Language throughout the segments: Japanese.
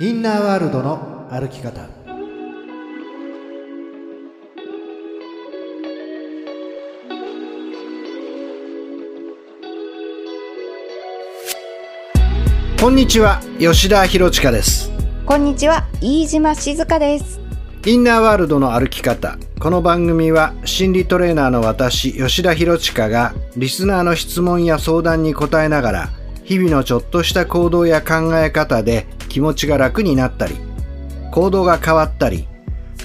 インナーワールドの歩き方。こんにちは吉田博親です。こんにちは飯島静香です。インナーワールドの歩き方。この番組は心理トレーナーの私吉田博親がリスナーの質問や相談に答えながら日々のちょっとした行動や考え方で気持ちが楽になったり行動が変わったり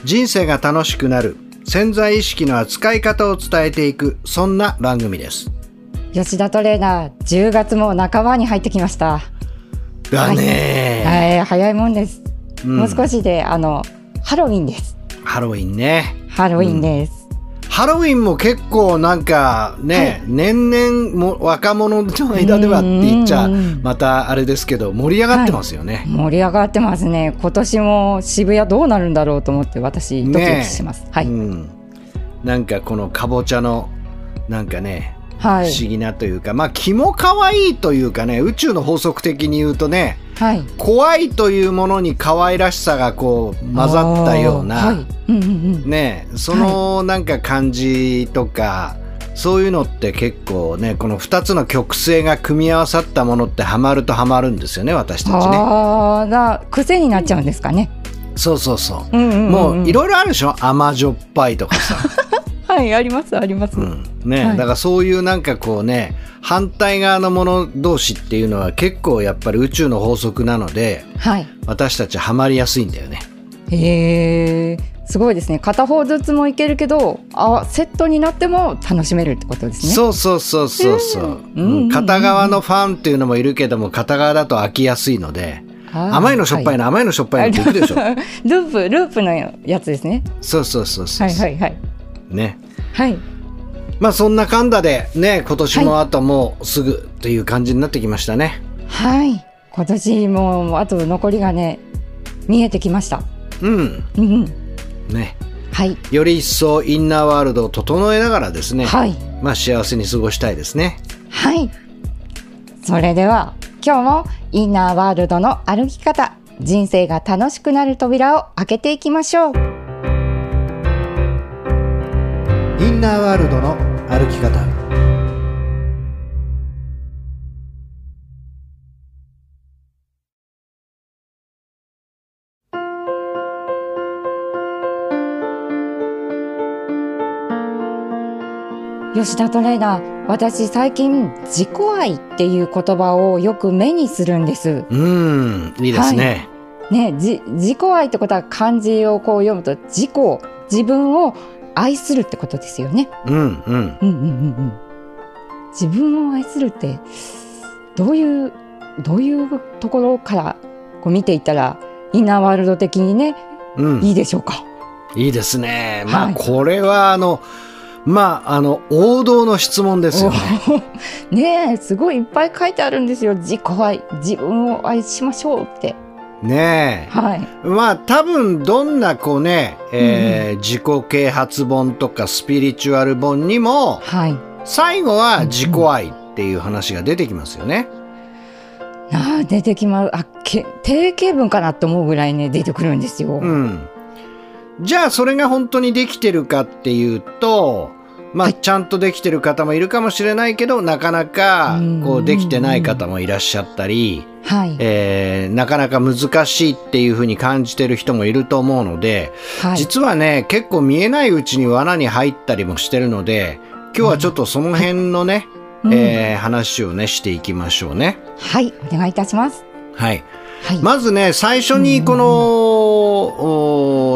人生が楽しくなる潜在意識の扱い方を伝えていくそんな番組です。吉田トレーナー10月も半ばに入ってきました。だね、はい、早いもんです、うん。もう少しであのハロウィンです。ハロウィンね。ハロウィンです、ハロウィンも結構なんかね、年々も若者の間ではって言っちゃまたあれですけど盛り上がってますよね。盛り上がってますね。今年も渋谷どうなるんだろうと思って私ドキドキします、はい、うん、なんかこのかぼちゃのなんかねはい。不思議なというか、まあ気も可愛いというかね宇宙の法則的に言うとねはい。怖いというものに可愛らしさがこう混ざったような、はい。うんうんうん。ねそのなんか感じとか、そういうのって結構ねこの2つの曲性が組み合わさったものってハマるとハマるんですよね私たちね。ああな癖になっちゃうんですかね、そうそうそう。うんうんうんうん。もういろいろあるでしょ？甘じょっぱいとかさ。はいありますあります、うん。ねはい。だからそういうなんかこうね反対側のもの同士っていうのは結構やっぱり宇宙の法則なのではい。私たちハマりやすいんだよね。へえすごいですね。片方ずつもいけるけどあセットになっても楽しめるってことですね。そうそうそうそうそう、片側のファンっていうのもいるけども片側だと飽きやすいので甘いのしょっぱいの、甘いのしょっぱいのっていくでしょ。ループループのやつですね。そうそうそうそう、はいはいはいね。はい。まあそんなかんだでね今年もあともうすぐという感じになってきましたね、はい。今年もあと残りがね見えてきました。うん。うんうん。ね。はい。より一層インナーワールドを整えながらですね、はい。まあ幸せに過ごしたいですね。はい。それでは今日もインナーワールドの歩き方人生が楽しくなる扉を開けていきましょうインナーワールドの歩き方。吉田トレーナー私最近自己愛っていう言葉をよく目にするんです。うんいいですね、ねじ自己愛ってことは漢字をこう読むと自己自分を愛するってことですよね。うん、うん。うんうんうんうん。自分を愛するってどういうどういうところからこう見ていったらインナーワールド的にねうん。いいでしょうか？いいですね。まあはい。これはあのまああの王道の質問ですよ。ねおねえすごいいっぱい書いてあるんですよ。自己愛自分を愛しましょうってねはい。えまあ多分どんなこうね、えー自己啓発本とかスピリチュアル本にもはい。最後は自己愛っていう話が出てきますよね。あー出てきます。あけ定型文かなと思うぐらいね出てくるんですよ、うん。じゃあそれが本当にできてるかっていうと、まあはいちゃんとできてる方もいるかもしれないけど、なかなかこううんできてない方もいらっしゃったり、はい、えーなかなか難しいっていうふうに感じてる人もいると思うので、はい、実はね、結構見えないうちに罠に入ったりもしてるので、今日はちょっとその辺のね、うん。えー話をね、していきましょうね。はい。お願いいたします。はい。はい、まずね、最初にこの、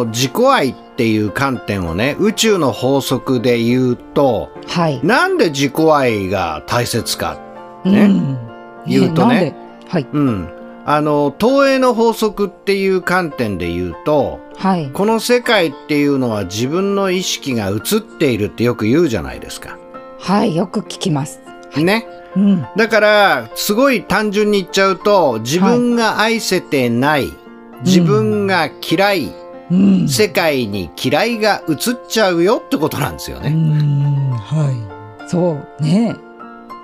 お自己愛っていう観点をね、宇宙の法則で言うと、はい。なんで自己愛が大切か。ね。うん。言うとね。はい。うん。あの、投影の法則っていう観点で言うと、はい。この世界っていうのは自分の意識が映っているってよく言うじゃないですか。はいよく聞きます。ね。うん。だから、すごい単純に言っちゃうと、自分が愛せてない、自分が嫌い、うん世界に嫌いが映っちゃうよってことなんですようね。んはいそうね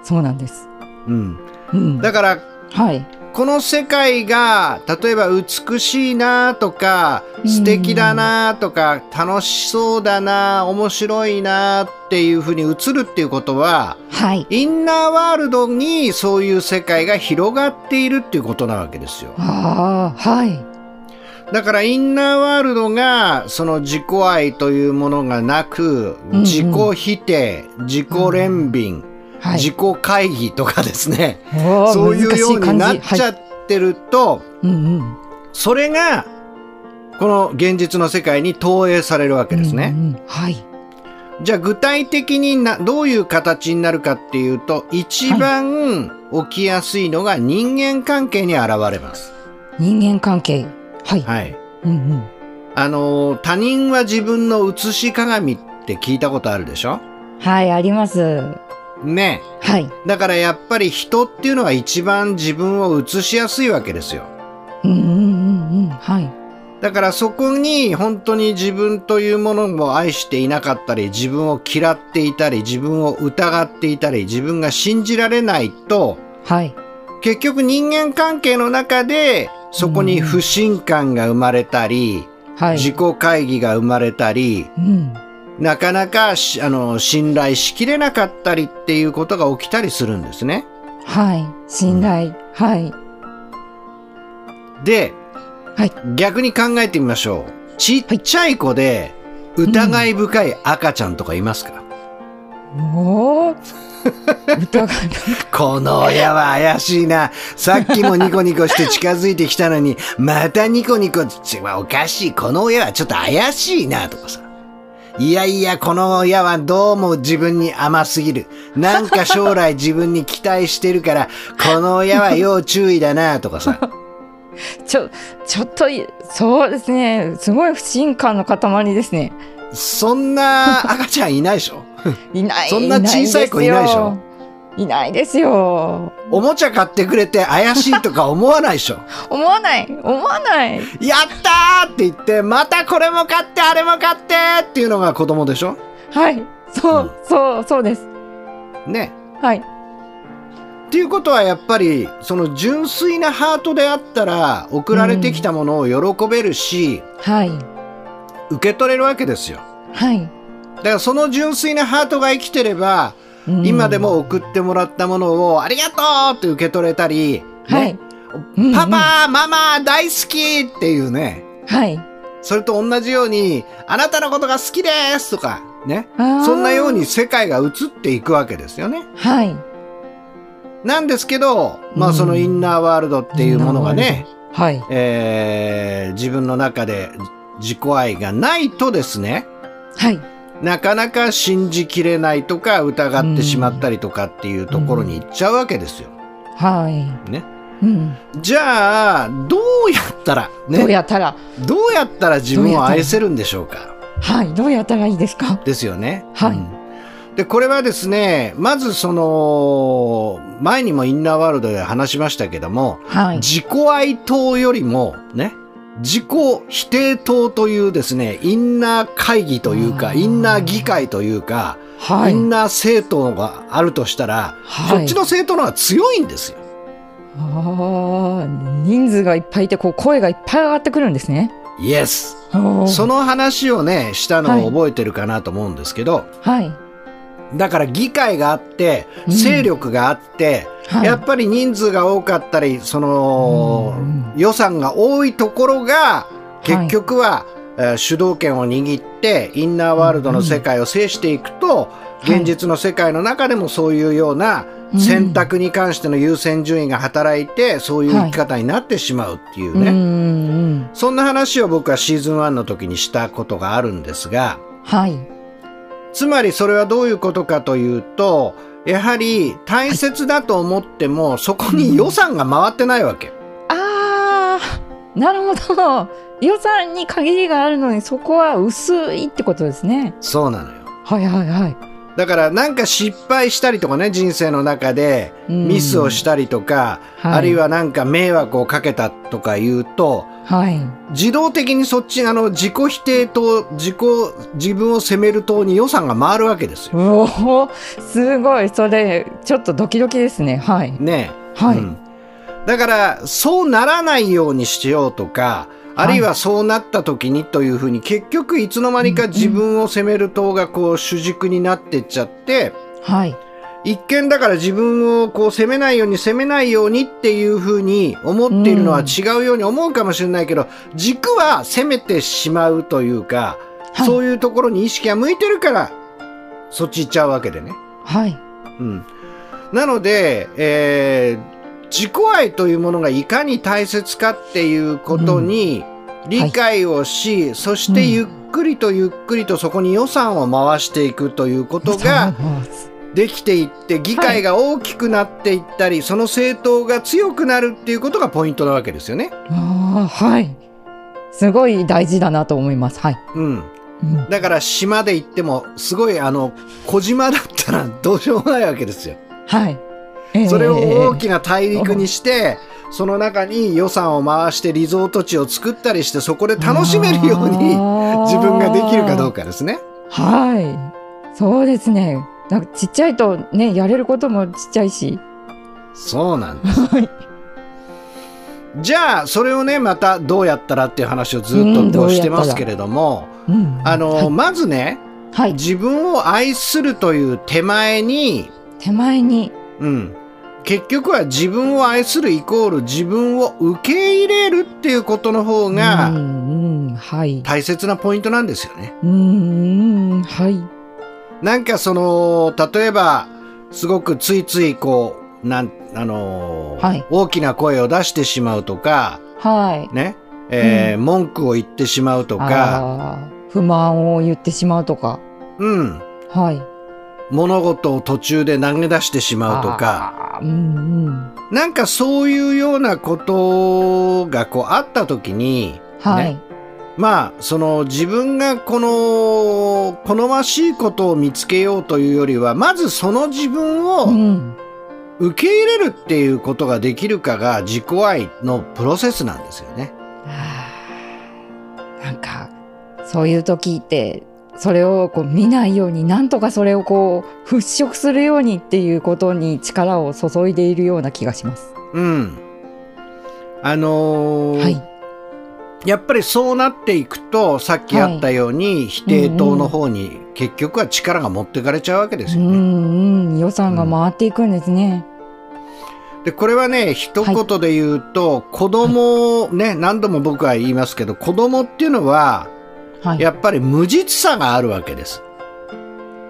そうなんですうん。うんだから、はいこの世界が例えば美しいなとか素敵だなとか楽しそうだな面白いなっていうふうに映るっていうことははい。インナーワールドにそういう世界が広がっているっていうことなわけですよ。ああ、はい。だからインナーワールドがその自己愛というものがなくうんうん自己否定、自己憐憫、はい。自己会議とかですねそういうようになっちゃはい。ってると、うんうん。それがこの現実の世界に投影されるわけですね。うんうんはい。じゃあ具体的になどういう形になるかっていうと一番起きやすいのが人間関係に現れます。人間関係。はい。はい。うんうん。あの他人は自分の写し鏡って聞いたことあるでしょ？はい、あります。ねはい。だからやっぱり人っていうのは一番自分を映しやすいわけですよ。うんうんうんうん。はい。だからそこに本当に自分というものも愛していなかったり、自分を嫌っていたり、自分を疑っていたり、自分が信じられないと、はい。結局人間関係の中でそこに不信感が生まれたり、はい。自己会議が生まれたり、うん。なかなかしあの信頼しきれなかったりっていうことが起きたりするんですね。はい。信頼。はい。で、はい逆に考えてみましょう。ちっちゃい子で疑い深い赤ちゃんとかいますか、おお。疑い。この親は怪しいな。さっきもニコニコして近づいてきたのに、またニコニコちおかしい。この親はちょっと怪しいなとかさ。いやいや、この親はどうも自分に甘すぎる。なんか将来自分に期待してるから、この親は要注意だなとかさ。ちょ、ちょっとい、そうですね。すごい不信感の塊ですね。そんな赤ちゃんいないでしょ？いない。そんな小さい子いないでしょいないですよ。おもちゃ買ってくれて怪しいとか思わないでしょ 思わない。思わない。やったーって言って、またこれも買って、あれも買ってっていうのが子供でしょはい。そう、うんそう、そうです。ね。はい。っていうことはやっぱり、その純粋なハートであったら、送られてきたものを喜べるし、はい。受け取れるわけですよ。はい。だからその純粋なハートが生きてれば、うん今でも送ってもらったものをありがとうって受け取れたり、はいね。。うんパパ、ママ、大好きっていうね、はい。それと同じように、あなたのことが好きですとか、ね。そんなように。世界が映っていくわけですよね。はい。なんですけど、まあうんそのインナーワールドっていうものがね、はい。えー自分の中で自己愛がないとですね、はい。なかなか信じきれないとか疑ってしまったりとかっていうところに行っちゃうわけですよ。はい。ね。うん。じゃあ、どうやったら、ね、どうやったら、どうやったら自分を愛せるんでしょうかはい。どうやったらいいですかですよね。はいうんで、これはですね、まずその、前にもインナーワールドで話しましたけども、はい。自己愛党よりも、ね、自己否定党というですね、インナー会議というか、インナー議会というか、はいイ。ンナー政党があるとしたら、はいそっちの政党の方が強いんですよ。ああ、人数がいっぱいいて、こう、声がいっぱい上がってくるんですね。イエス。その話をね、したのを覚えてるかなと思うんですけど、はい。だから議会があって、うん勢力があって、はい。やっぱり人数が多かったり、その、うん予算が多いところが、結局は、えー主導権を握って、インナーワールドの世界を制していくと、い現実の世界の中でもそういうようなうん選択に関しての優先順位が働いて、そういう生き方になってしまうっていううんね。うん。そんな話を僕はシーズン1の時にしたことがあるんですが、はい。つまりそれはどういうことかというと、やはり大切だと思っても、そこに予算が回ってないわけ。ああ、なるほど。予算に限りがあるのに、そこは薄いってことですね。そうなのよ。はいはいはい。だからなんか失敗したりとかね、人生の中でうんミスをしたりとか、はいあるいはなんか迷惑をかけたとか言うと、はい。自動的にそっち、あの、自己否定と自己、自分を責める党に予算が回るわけですよ。すごい。それ、ちょっとドキドキですね。はい。ねえ。はい。うんだから、そうならないようにしようとか、あるいはそうなった時にというふうに、結局いつの間にか自分を責める党がこう主軸になってっちゃって、はい。一見だから自分をこう責めないように責めないようにっていうふうに思っているのは違うように思うかもしれないけど、軸は責めてしまうというか、はいそういうところに意識が向いてるから、そっち行っちゃうわけでね。はい。うん。なので、えー自己愛というものがいかに大切かっていうことに理解をし、そしてゆっくりとゆっくりとそこに予算を回していくということができていって、議会が大きくなっていったり、その政党が強くなるっていうことがポイントなわけですよね。ああ、はい。すごい大事だなと思います。はい。うん。うん、だから島で行っても、すごいあの、小島だったらどうしようもないわけですよ。はい。えーそれを大きな大陸にして、その中に予算を回してリゾート地を作ったりして、そこで楽しめるように自分ができるかどうか。かですね。はい。そうですね。なんかちっちゃいとね、やれることもちっちゃいし。そうなんです。はい。じゃあ、それをね、またどうやったらっていう話をずっうんとこうしてますけれども、うん。あの、はいまずね、はい。自分を愛するという手前に、手前に。うん。結局は自分を愛するイコール自分を受け入れるっていうことの方うん、が。大切なポイントなんですよね。うん、うんはい。なんかその、例えば、すごくついついこう、なん、あのーはい大きな声を出してしまうとか、はい。ね、えー文句を言ってしまうとか、不満を言ってしまうとか。うん、はい。物事を途中で投げ出してしまうとか、うん、うん。なんかそういうようなことがこうあった時に、はい。ねまあ、その自分がこの好ましいことを見つけようというよりは、まずその自分うをん。受け入れるっていうことができるかが自己愛のプロセスなんですよね。あーなんかそういう時ってそれをこう見ないようになんとかそれをこう払拭するようにっていうことに力を注いでいるような気がします。うん。あのーはい。やっぱりそうなっていくと、さっきあったように、否定党の方に結局は力が持ってかれちゃうわけですうよね。んうん予算が回っていくんですね。で、これはね、一言で言うと、子供、ね、何度も僕は言いますけど、子供っていうのは、はい。やっぱり無実さがあるわけです。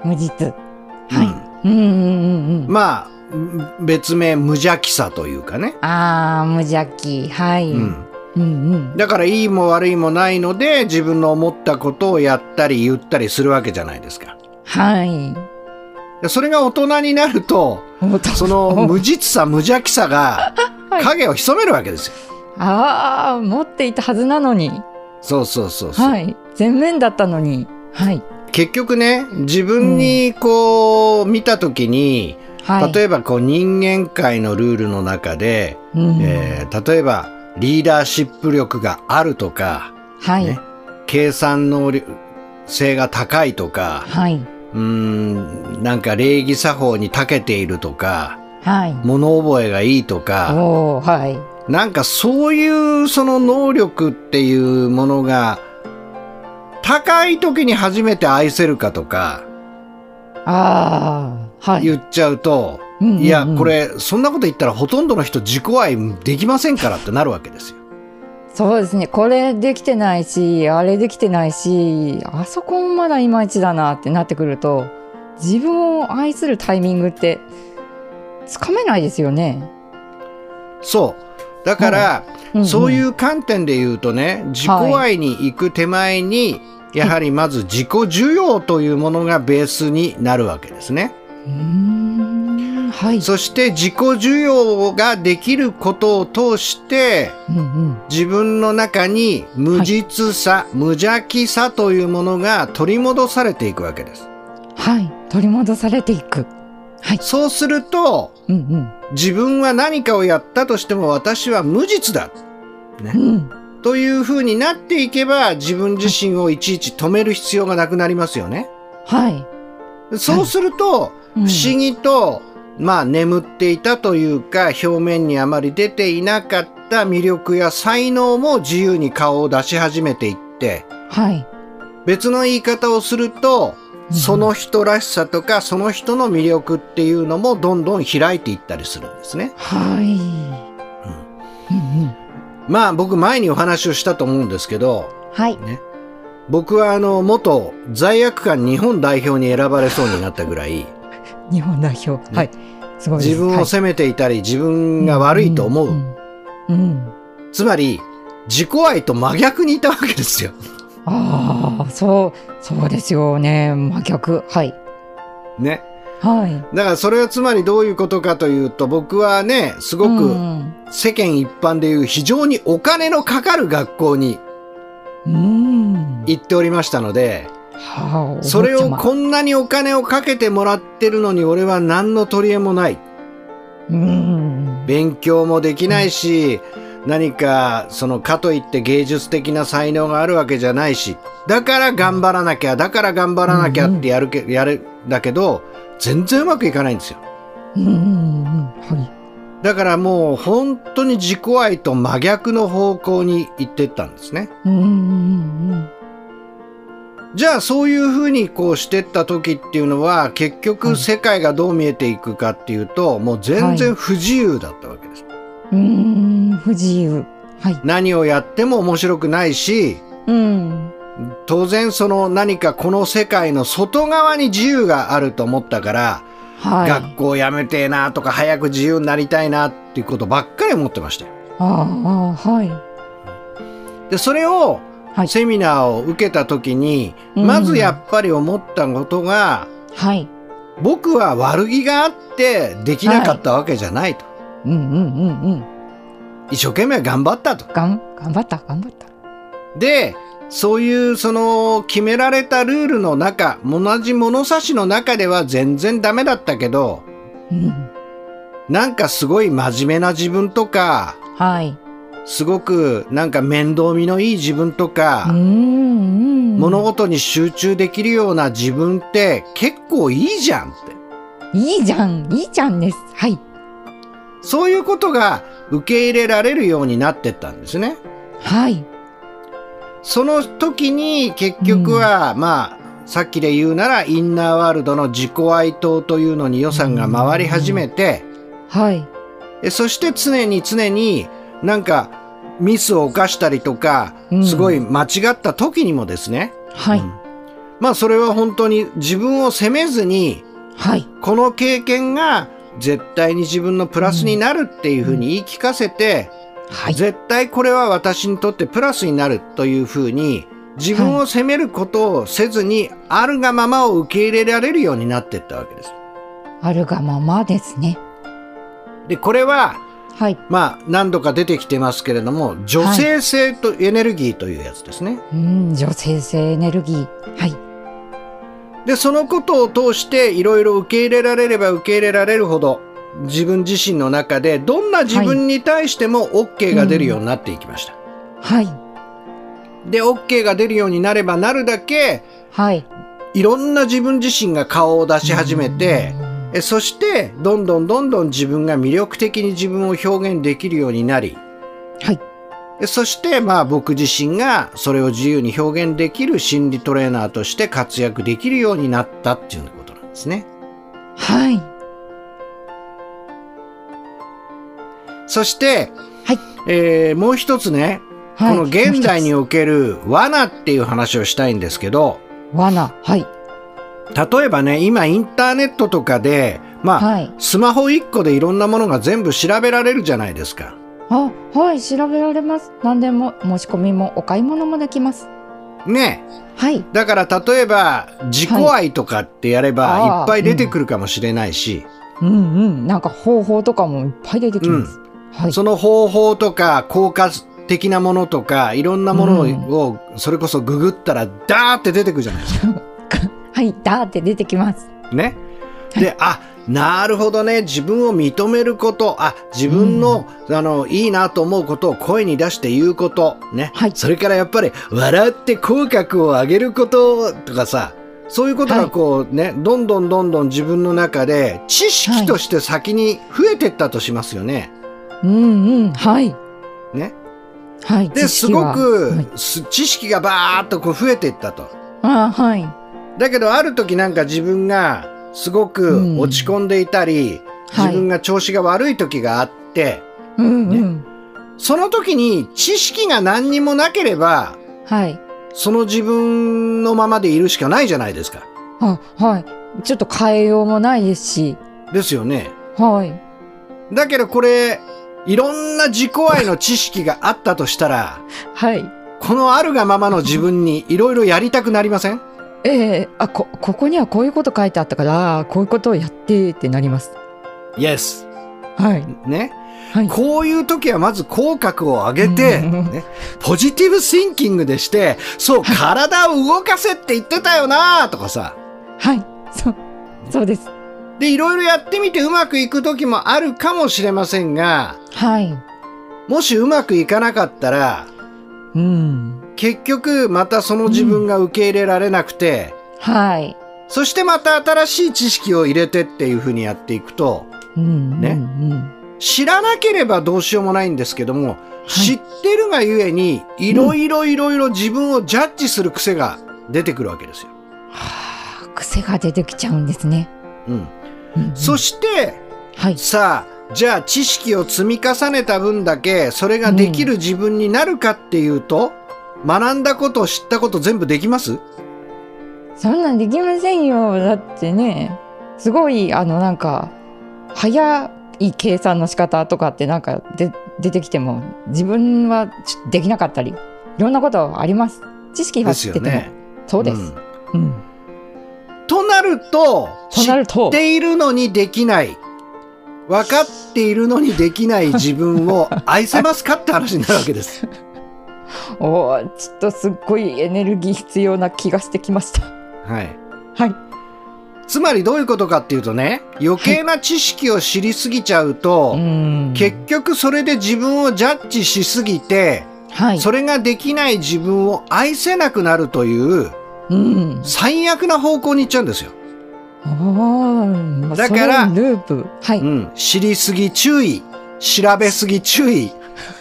無実。はい。うんうんうんうん。まあ、別名無邪気さというかね。ああ無邪気はい。ううんん。うんだから、いいも悪いもないので、自分の思ったことをやったり言ったりするわけじゃないですか。はい。でそれが大人になると、その無実さ、無邪気さが はい影を潜めるわけですよ。ああ持っていたはずなのに。そうそうそうそう、はい。全面だったのに。はい。結局ね、自分にこう見たときに、はい。例えばこう人間界のルールの中で、うんえー例えばリーダーシップ力があるとか、はい。ね計算能力性が高いとか、はい。うーん、なんか礼儀作法に長けているとか、はい。物覚えがいいとか、おおはい。なんかそういうその能力っていうものが高い時に初めて愛せるかとかああ、はい。言っちゃうと、うんうんうんいや、これ、そんなこと言ったらほとんどの人自己愛できませんからってなるわけですよ。そうですね。これできてないし、あれできてないし、あそこもまだいまいちだなってなってくると、自分を愛するタイミングってつかめないですよね。そう。だから、んんそういう観点で言うとね、自己愛に行く手前に、やはりまず自己需要というものがベースになるわけですね。うーんはい。そして自己需要ができることを通して、うんうん。自分の中に無実さ、無邪気さというものが取り戻されていくわけです。はい。取り戻されていく。はい。そうすると、うんうん。自分は何かをやったとしても私は無実だ。ねうん。という風になっていけば自分自身をいちいち止める必要がなくなりますよね。はい。そうすると、うん不思議とまあ眠っていたというか表面にあまり出ていなかった魅力や才能も自由に顔を出し始めていってはい。別の言い方をするとうんその人らしさとかその人の魅力っていうのもどんどん開いていったりするんですね。はい。うんうん。まあ僕前にお話をしたと思うんですけどはい。僕はあの元罪悪感日本代表に選ばれそうになったぐらい 日本代表。はい。すごい。自分を責めていたり自分が悪いと思う、んうん。つまり自己愛と真逆にいたわけですよ。ああ、そう、そうですよね。真逆。はい。ね。はい。だからそれはつまりどういうことかというと僕はねすごうくん世間一般でいう非常にお金のかかる学校にうん。行っておりましたのではあ、それをこんなにお金をかけてもらってるのに俺は何の取り柄もないうん。勉強もできないし、何かそのかといって芸術的な才能があるわけじゃないしだから頑張らなきゃだから頑張らなきゃってやるけ、やるだけど全然うまくいかないんですようんうんうん。はだからもう本当に自己愛と真逆の方向に行っていったんですねい。うんうんうんじゃあそういうふうにこうしてった時っていうのは結は局い世界がどう見えていくかっていうともう全然不自由だったわけです、うん。うん。不自由。はい。何をやっても面白くないしうん。当然その何かこの世界の外側に自由があると思ったから、はい。学校辞めてえなとか早く自由になりたいなっていうことばっかり思ってましたよ。ああ、はい。でそれをはいセミナーを受けた時に、うんまずやっぱり思ったことがはい。僕は悪気があってできなかったわけじゃないと、うんうんうんうん。一生懸命頑張ったと。頑張った、頑張った。でそういうその決められたルールの中同じ物差しの中では全然ダメだったけどうん。なんかすごい真面目な自分とかはい。すごくなんか面倒見のいい自分とうか。物事に集中できるような自分って結構いいじゃんっていいじゃん、いいじゃんです。はい。そういうことが受け入れられるようになってったんですね。はい。その時に結局は、まあさっきで言うならインナーワールドの自己愛党というのに予算が回り始めて、はい。えそして常に常になんかミスを犯したりとか、うんすごい間違った時にもですね、はい。うんまあそれは本当に自分を責めずにはい。この経験が絶対に自分のプラスになるっていうふうに言い聞かせて、はい。絶対これは私にとってプラスになるというふうに自分を責めることをせずにあるがままを受け入れられるようになっていったわけです。あるがままですね。でこれははい。まあ何度か出てきてますけれども女性性とエネルギーというやつですね。うん、女性性エネルギー。はい。でそのことを通していろいろ受け入れられれば受け入れられるほど自分自身の中でどんな自分に対しても OK が出るようになっていきました。はい。で OK が出るようになればなるだけはい。いろんな自分自身が顔を出し始めて、えそしてどんどんどんどん自分が魅力的に自分を表現できるようになりはい。えそしてまあ僕自身がそれを自由に表現できる心理トレーナーとして活躍できるようになったっていうことなんですね。はい。そして、はいえーもう一つね、はい。この現代における罠っていう話をしたいんですけど罠。はい。例えばね今インターネットとかでまあ、はい。スマホ1個でいろんなものが全部調べられるじゃないですか。あ、はい。調べられます。何でも申し込みもお買い物もできます。ねはい。だから例えば自己愛とかってやればはいっぱい出てくるかもしれないし、うんうん。なんか方法とかもいっぱい出てきます。はい。その方法とか効果的なものとかいろんなものをそれこそググったらダーって出てくるじゃないですか。はい。だーって出てきます。ね。で、あ、なるほどね。自分を認めること、あ、自分の、あの、いいなと思うことを声に出して言うこと、ね。はいそれからやっぱり、笑って口角を上げることとかさ、そういうことがこうね、どんどんどんどん自分の中で知識として先に増えてったとしますよね。うんうん。はい。ね。はい。で、すごく、はい。す知識がバーッとこう増えていったと。あはい。だけどある時なんか自分がすごく落ち込んでいたり、はい。自分が調子が悪い時があって、うんうん、その時に知識が何にもなければ、はい。その自分のままでいるしかないじゃないですか。あはい。ちょっと変えようもないですし。ですよね。はい。だけどこれ、いろんな自己愛の知識があったとしたら、はい。このあるがままの自分にいろいろやりたくなりません？ええあこここにはこういうこと書いてあったからこういうことをやってってなります ?Yes. はい。ね。はい。こういう時はまず口角を上げて、うん。ね、ポジティブシンキングでして、そう、体を動かせって言ってたよなとかさ。はい。そう。そうですで、いろいろやってみてうまくいく時もあるかもしれませんが、はい。もしうまくいかなかったら、うん。結局またその自分が受け入れられなくて、はい。そしてまた新しい知識を入れてっていう風にやっていくと、うんねうんうん。知らなければどうしようもないんですけども、い。知ってるがゆえに、いろいろいろいろ自分をジャッジする癖が出てくるわけですよ。はあ癖が出てきちゃうんですね、うん。うんうん。そして、はい。さあ、じゃあ知識を積み重ねた分だけ、それができる自分になるかっていうと、学んだこと、知ったこと全部できます？そんなんできませんよ。だってねすごいあのなんか早い計算の仕方とかってなんかで出てきても自分はできなかったりいろんなことあります。知識は知ってても、ね。そうです、ん。うんとなると、知っているのにできない。分かっているのにできない 自分を愛せますかって話になるわけです。おーちょっとすっごいエネルギー必要な気がしてきましたはい。はいつまりどういうことかっていうとね、余計な知識を知りすぎちゃうと、うん結局それで自分をジャッジしすぎて、はいそれができない自分を愛せなくなるといううん最悪な方向に行っちゃうんですよ。だからループはい、うん。知りすぎ注意。調べすぎ注意。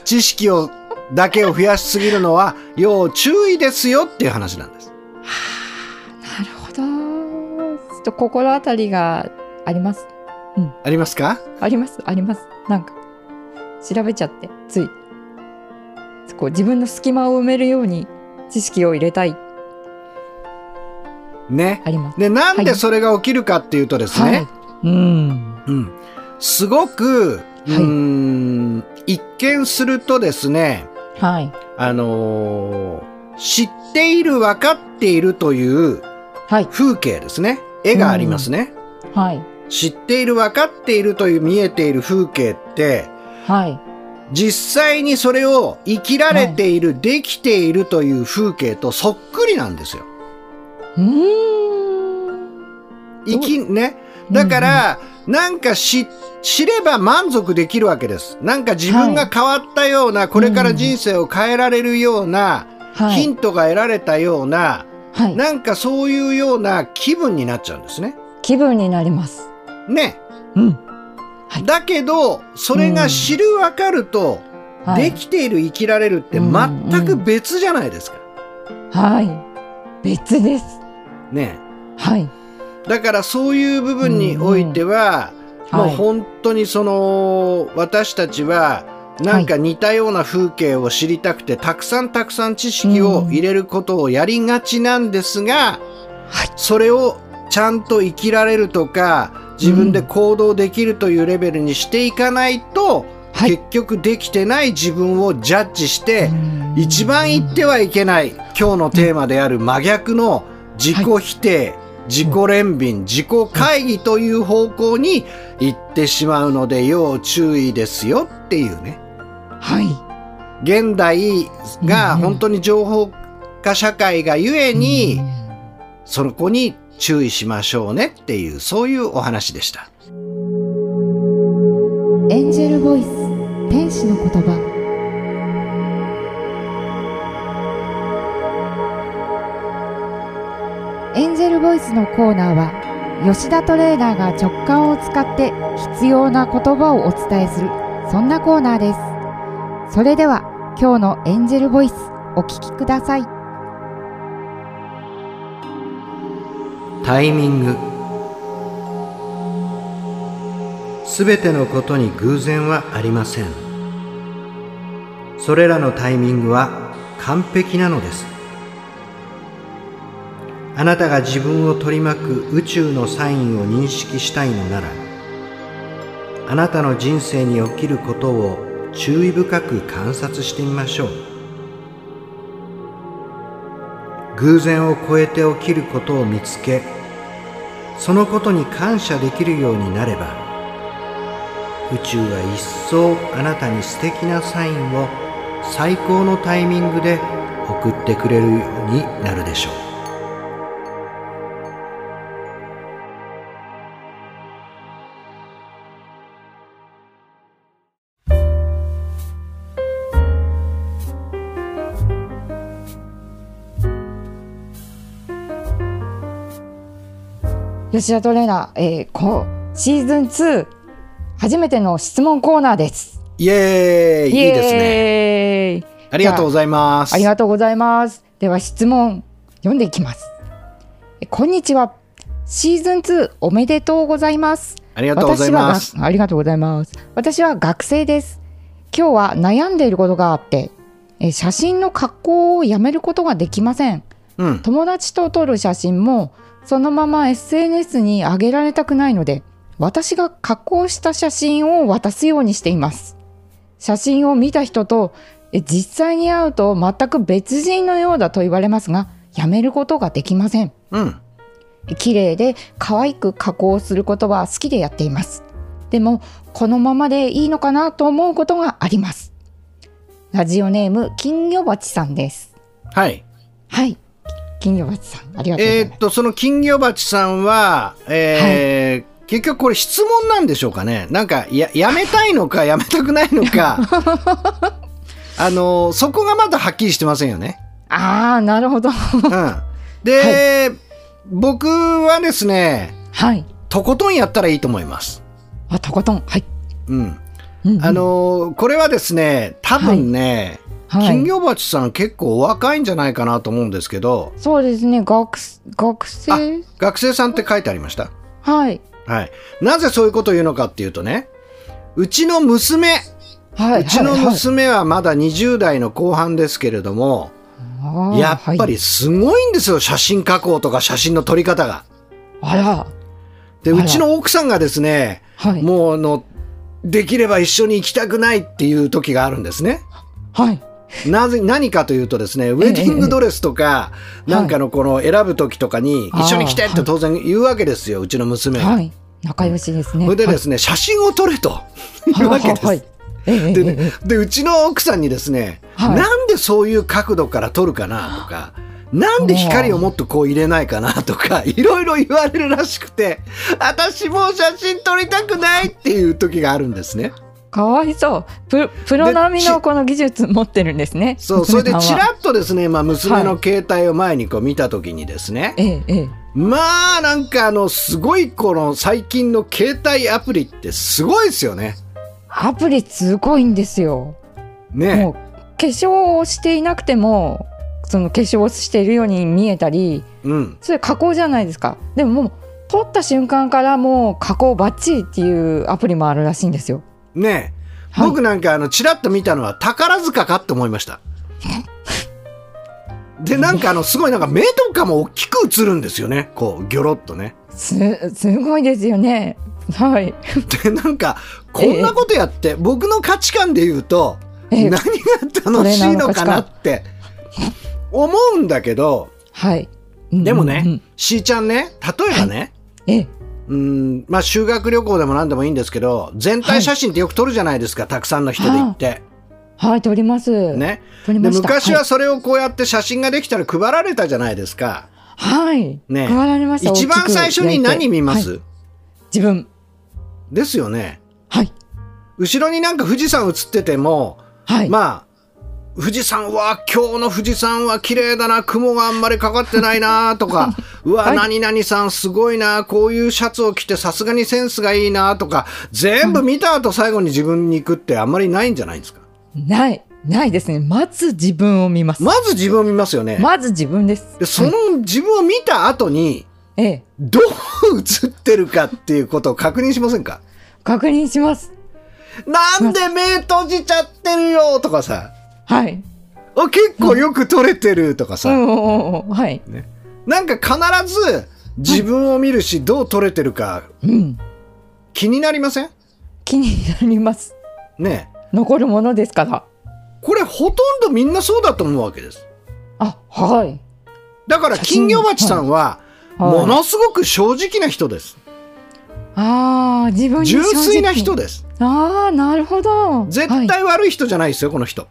知識を、だけを増やしすぎるのは要注意ですよっていう話なんです。なるほどちょっと心当たりがありますありますか？ありますありますなんか調べちゃってついこう自分の隙間を埋めるように知識を入れたいね。あります。で、なんはい。でそれが起きるかっていうとですね、はい。うん。うん。すごく、うーん、一見するとですね、はい。あのー知っている、分かっているというはい。風景ですね。絵がありますね。はい。知っている、分かっているという見えている風景って、はい。実際にそれを生きられている、できているという風景とそっくりなんですよ。うーん。生き、ね。だから、なんか知、知れば満足できるわけです。なんか自分が変わったような、これから人生を変えられるような、はい。ヒントが得られたような、はい。なんかそういうような気分になっちゃうんですね。気分になります。ね。うん。はい。だけど、それが知るわかると、はい。できている生きられるって全く別じゃないですか。はい。別ですね。はい。だからそういう部分においては、もうはい。本当にその、私たちは、なんか似たような風景を知りたくて、たくさんたくさん知識を入れることをやりがちなんですが、はい。それをちゃんと生きられるとか、自分で行動できるというレベルにしていかないと、はい。結局できてない自分をジャッジして、うん。一番言ってはいけない今日のテーマである真逆の自己否定、自己憐憫、自己会議という方向に行ってしまうので要注意ですよっていうね。はい。現代が本当に情報化社会がゆえに、うん。そこに注意しましょうねっていうそういうお話でした。エンジェルボイス天使の言葉ルボイスのコーナーは吉田トレーナーが直感を使って必要な言葉をお伝えするそんなコーナーです。それでは今日のエンジェルボイスお聞きください。タイミング。すべてのことに偶然はありません。それらのタイミングは完璧なのです。あなたが自分を取り巻く宇宙のサインを認識したいのならあなたの人生に起きることを注意深く観察してみましょう。偶然を超えて起きることを見つけそのことに感謝できるようになれば宇宙は一層あなたに素敵なサインを最高のタイミングで送ってくれるようになるでしょう。吉田トレーナー、えー、こシーズン2初めての質問コーナーです。イエーイいいですねね。ありがとうございますありがとうございます。では質問読んでいきます。えこんにちは。シーズン2おめでとうございます。ありがとうございます私はがありがとうございます。私は学生です。今日は悩んでいることがあって、え写真の加工をやめることができません。うん友達と撮る写真もそのまま SNS に上げられたくないので私が加工した写真を渡すようにしています。写真を見た人とえ実際に会うと全く別人のようだと言われますがやめることができません。うん。綺麗で可愛く加工することは好きでやっています。でもこのままでいいのかなと思うことがあります。ラジオネーム金魚鉢さんです。はい。はい金魚鉢さんありがとうございますえーっとその金魚鉢さんはえー結局これ質問なんでしょうかね？なんかややめたいのかやめたくないのか あのそこがまだはっきりしてませんよね。ああ、なるほど。うん、で、僕はですねはい。とことんやったらいいと思います。あ、とことん。はい。うん、うんうんあ、のこれはですね多分ね、はい、金魚鉢さん結構お若いんじゃないかなと思うんですけどそうですね。学す、学生？学生さんって書いてありました？はい。はい、なぜそういうことを言うのかっていうとねうちの娘はい。うちのはい娘はまだ20代の後半ですけれども、はいやっぱり。すごいんですよ写真加工とか写真の撮り方が。はいあら。でうちの奥さんがですねはい。もうあのできれば一緒に行きたくないっていう時があるんですね。はい。なぜ何かというとですねウェディングドレスとか、えなんかのこの選ぶ時とかにはい一緒に来てって当然言うわけですようちの娘が。はい。仲良しですね。それでですね、写真を撮れと言うわけです。はい。ええでね、でうちの奥さんにですね、はいなんでそういう角度から撮るかなとかなんで光をもっとこう入れないかなとか いろいろ言われるらしくて私もう写真撮りたくないっていう時があるんですね。かわいそう。ププロ並みのこの技術持ってるんですね。そうそれでちらっとですね、まあ、娘の携帯を前にこう見た時にですね、ええええ。まあなんかあのすごいこの最近の携帯アプリってすごいですよね。アプリすごいんですよ。ねもう化粧をしていなくてもその化粧をしているように見えたりうんそれ加工じゃないですかでももう撮った瞬間からもう加工バッチリっていうアプリもあるらしいんですよねはい。僕なんかあのちらっと見たのは宝塚かって思いました。でなんかあのすごいなんか目とかも大きく映るんですよね。こうギョロッとね。すすごいですよね。はい。でなんかこんなことやって、僕の価値観で言うとええ。何が楽しいのかなって思うんだけどはい。でもね、しーちゃんね例えばね、ええうんまあ修学旅行でも何でもいいんですけど全体写真ってよく撮るじゃないですか、たくさんの人で行って。はい。撮ります。ね、で撮りました。昔はそれをこうやって写真ができたら配られたじゃないですか。はい、ね。配られました一番最初に何見ます、はい自分。ですよね。はい。後ろになんか富士山映ってても、はい、まあ富士山は今日の富士山は綺麗だな。雲があんまりかかってないなとか。うわ、はい。何々さんすごいな。こういうシャツを着てさすがにセンスがいいなとか。全部見た後最後に自分に行くってあんまりないんじゃないですか？ない、ないですね。まず自分を見ます。まず自分を見ますよね、まず自分です。でそのはい自分を見た後にええ、どう映ってるかっていうことを確認しませんか？確認します。なんで目閉じちゃってるよとかさはい。あ結構よく撮れてるとかさ、うんはい。なんか必ず自分を見るし、どう撮れてるかうん。気になりません？気になります。ねえ残るものですから。これほとんどみんなそうだと思うわけですあ、はい。だから金魚鉢さんははいものすごく正直な人です、ああ、自分純直粋な人ですああ、なるほど。絶はい、対悪い人じゃないですよこの人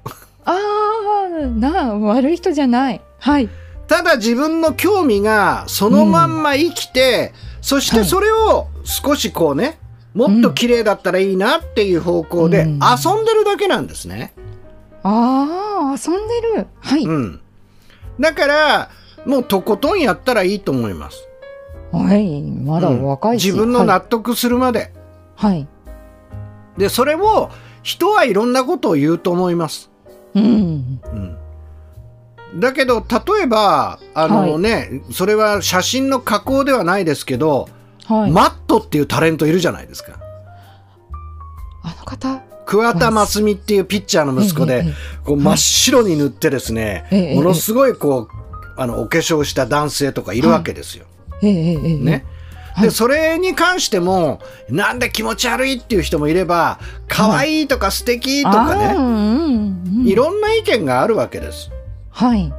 ああ、な、悪い人じゃない。はい。ただ自分の興味がそのまんま生きて、そしてそれを少しこうねもっと綺麗だったらいいなっていう方向で遊うんんでるだけなんですね。ああ、遊んでる。はい。うん。だから、もうとことんやったらいいと思います。はい。まだ若いし。自分の納得するまで。はい。で、それを人はいろんなことを言うと思います。はい。うん。うん。だけど、例えば、あのね、それは写真の加工ではないですけど、はい。マットっていうタレントいるじゃないですか。あの方？桑田真澄っていうピッチャーの息子でこう真っ白に塗ってですね、ええものすごいこう、あの、お化粧した男性とかいるわけですよ。ね。で、はいそれに関しても、なんで気持ち悪いっていう人もいれば、可愛いとか素敵とかね、あーうんうんうんいろんな意見があるわけです。はい。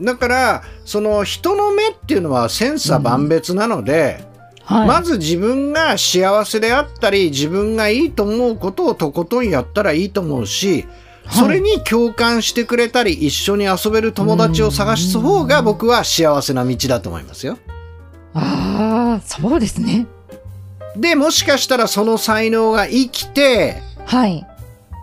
だから、その人の目っていうのは千差万別なので、はい。まず自分が幸せであったり、自分がいいと思うことをとことんやったらいいと思うし、はいそれに共感してくれたり、一緒に遊べる友達を探す方が僕は幸せな道だと思いますよ。ああ、そうですね。で、もしかしたらその才能が生きて、はい。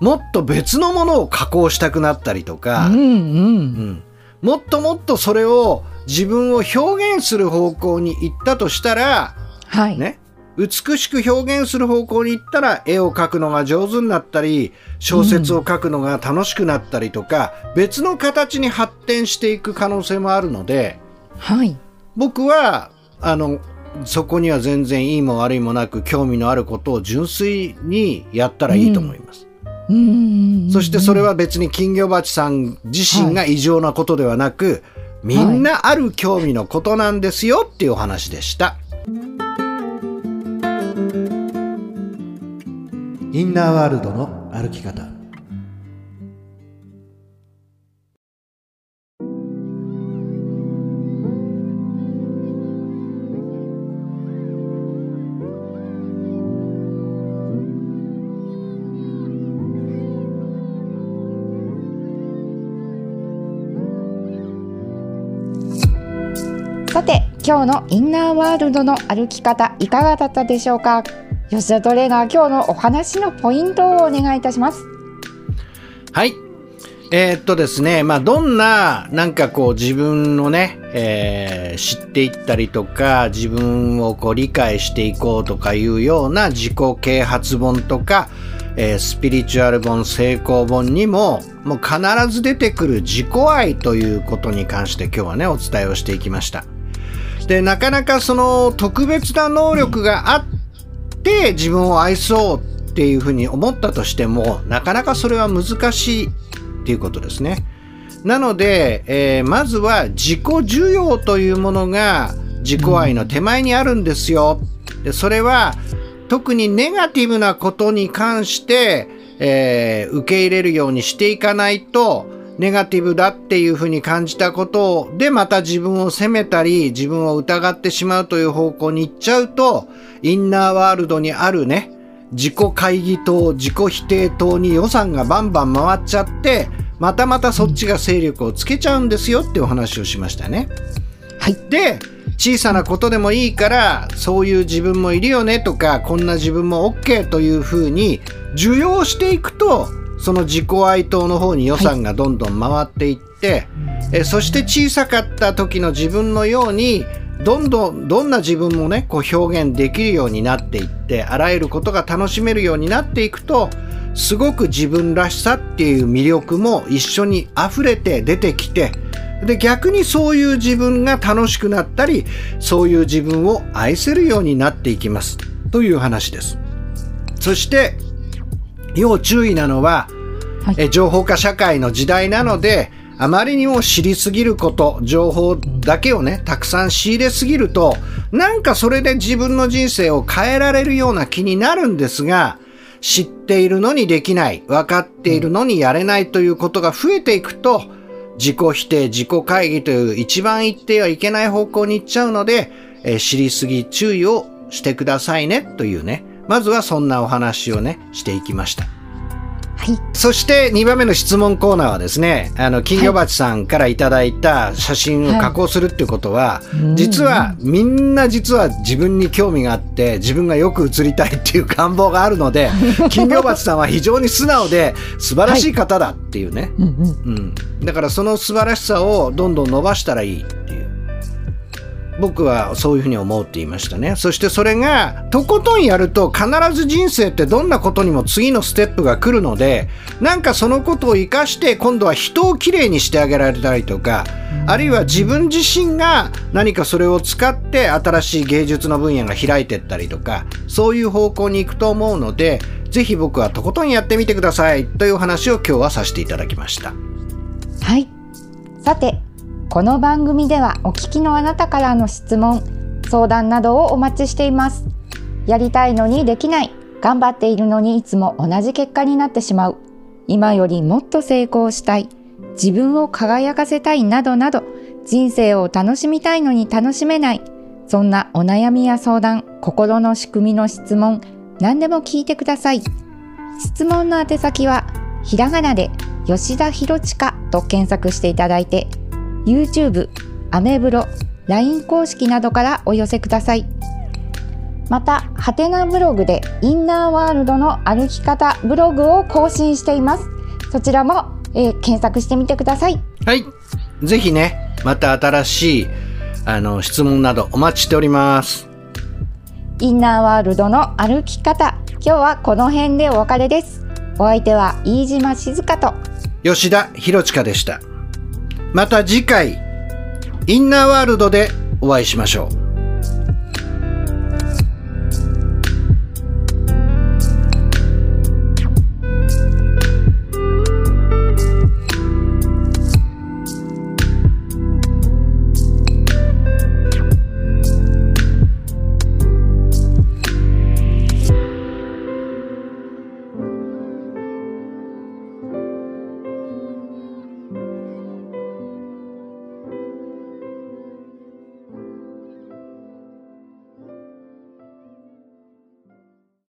もっと別のものを加工したくなったりとか、うんう。うんんもっともっとそれを自分を表現する方向に行ったとしたら、はい。ね、美しく表現する方向に行ったら絵を描くのが上手になったり小説を書くのが楽しくなったりとか、別の形に発展していく可能性もあるのではい。僕はあのそこには全然いいも悪いもなく興味のあることを純粋にやったらいいと思います。そしてそれは別に金魚鉢さん自身が異常なことではなく、みんなある興味のことなんですよっていうお話でした。インナーワールドの歩き方。今日のインナーワールドの歩き方いかがだったでしょうか？吉田トレーナー、今日のお話のポイントをお願いいたします。はい。えーっとですね、まあ、どんな、なんかこう自分のね、えー知っていったりとか、自分をこう理解していこうとかいうような自己啓発本とか、えースピリチュアル本、成功本にも、もう必ず出てくる自己愛ということに関して今日はね、お伝えをしていきました。で、なかなかその特別な能力があって自分を愛そうっていうふうに思ったとしても、なかなかそれは難しいっていうことですね。なので、えーまずは自己需要というものが自己愛の手前にあるんですよ。でそれは特にネガティブなことに関して、えー受け入れるようにしていかないと、ネガティブだっていうふうに感じたことでまた自分を責めたり自分を疑ってしまうという方向に行っちゃうとインナーワールドにあるね自己会議棟自己否定棟に予算がバンバン回っちゃってまたまたそっちが勢力をつけちゃうんですよっていうお話をしましたね。はい。で小さなことでもいいからそういう自分もいるよねとかこんな自分も OK というふうに受容していくとその自己愛党の方に予算がどんどん回っていって、えそして小さかった時の自分のようにどんどんどんな自分もねこう表現できるようになっていってあらゆることが楽しめるようになっていくとすごく自分らしさっていう魅力も一緒に溢れて出てきてで逆にそういう自分が楽しくなったりそういう自分を愛せるようになっていきます。という話です。そして要注意なのは、はい。え情報化社会の時代なのであまりにも知りすぎること情報だけをねたくさん仕入れすぎるとなんかそれで自分の人生を変えられるような気になるんですが知っているのにできない分かっているのにやれないということが増えていくと自己否定自己会議という一番言ってはいけない方向に行っちゃうので、えー知りすぎ注意をしてくださいねというねまずはそんなお話をねしていきました。はい。そして2番目の質問コーナーはですね、あの、金魚鉢さんからいただいた写真を加工するっていうことは、うん実はみんな実は自分に興味があって、自分がよく映りたいっていう願望があるので、金魚鉢さんは非常に素直で素晴らしい方だっていうね。うんうん。うん。だからその素晴らしさをどんどん伸ばしたらいいっていう。僕はそういうふうに思うって言いましたね。そしてそれが、とことんやると必ず人生ってどんなことにも次のステップが来るので、なんかそのことを活かして今度は人をきれいにしてあげられたりとか、あるいは自分自身が何かそれを使って新しい芸術の分野が開いてったりとか、そういう方向に行くと思うので、ぜひ僕はとことんやってみてくださいという話を今日はさせていただきました。はい。さて、この番組ではお聞きのあなたからの質問、相談などをお待ちしています。やりたいのにできない、頑張っているのにいつも同じ結果になってしまう、今よりもっと成功したい、自分を輝かせたいなどなど、人生を楽しみたいのに楽しめない、そんなお悩みや相談、心の仕組みの質問、何でも聞いてください。質問の宛先はひらがなで吉田博親と検索していただいて YouTube、アメブロ、LINE 公式などからお寄せくださいまたハテナブログでインナーワールドの歩き方ブログを更新していますそちらも、えー検索してみてくださいはい。ぜひね、また新しい、あの、質問などお待ちしております。インナーワールドの歩き方今日はこの辺でお別れですお相手は飯島静香と吉田博親でした。また次回、インナーワールドでお会いしましょう。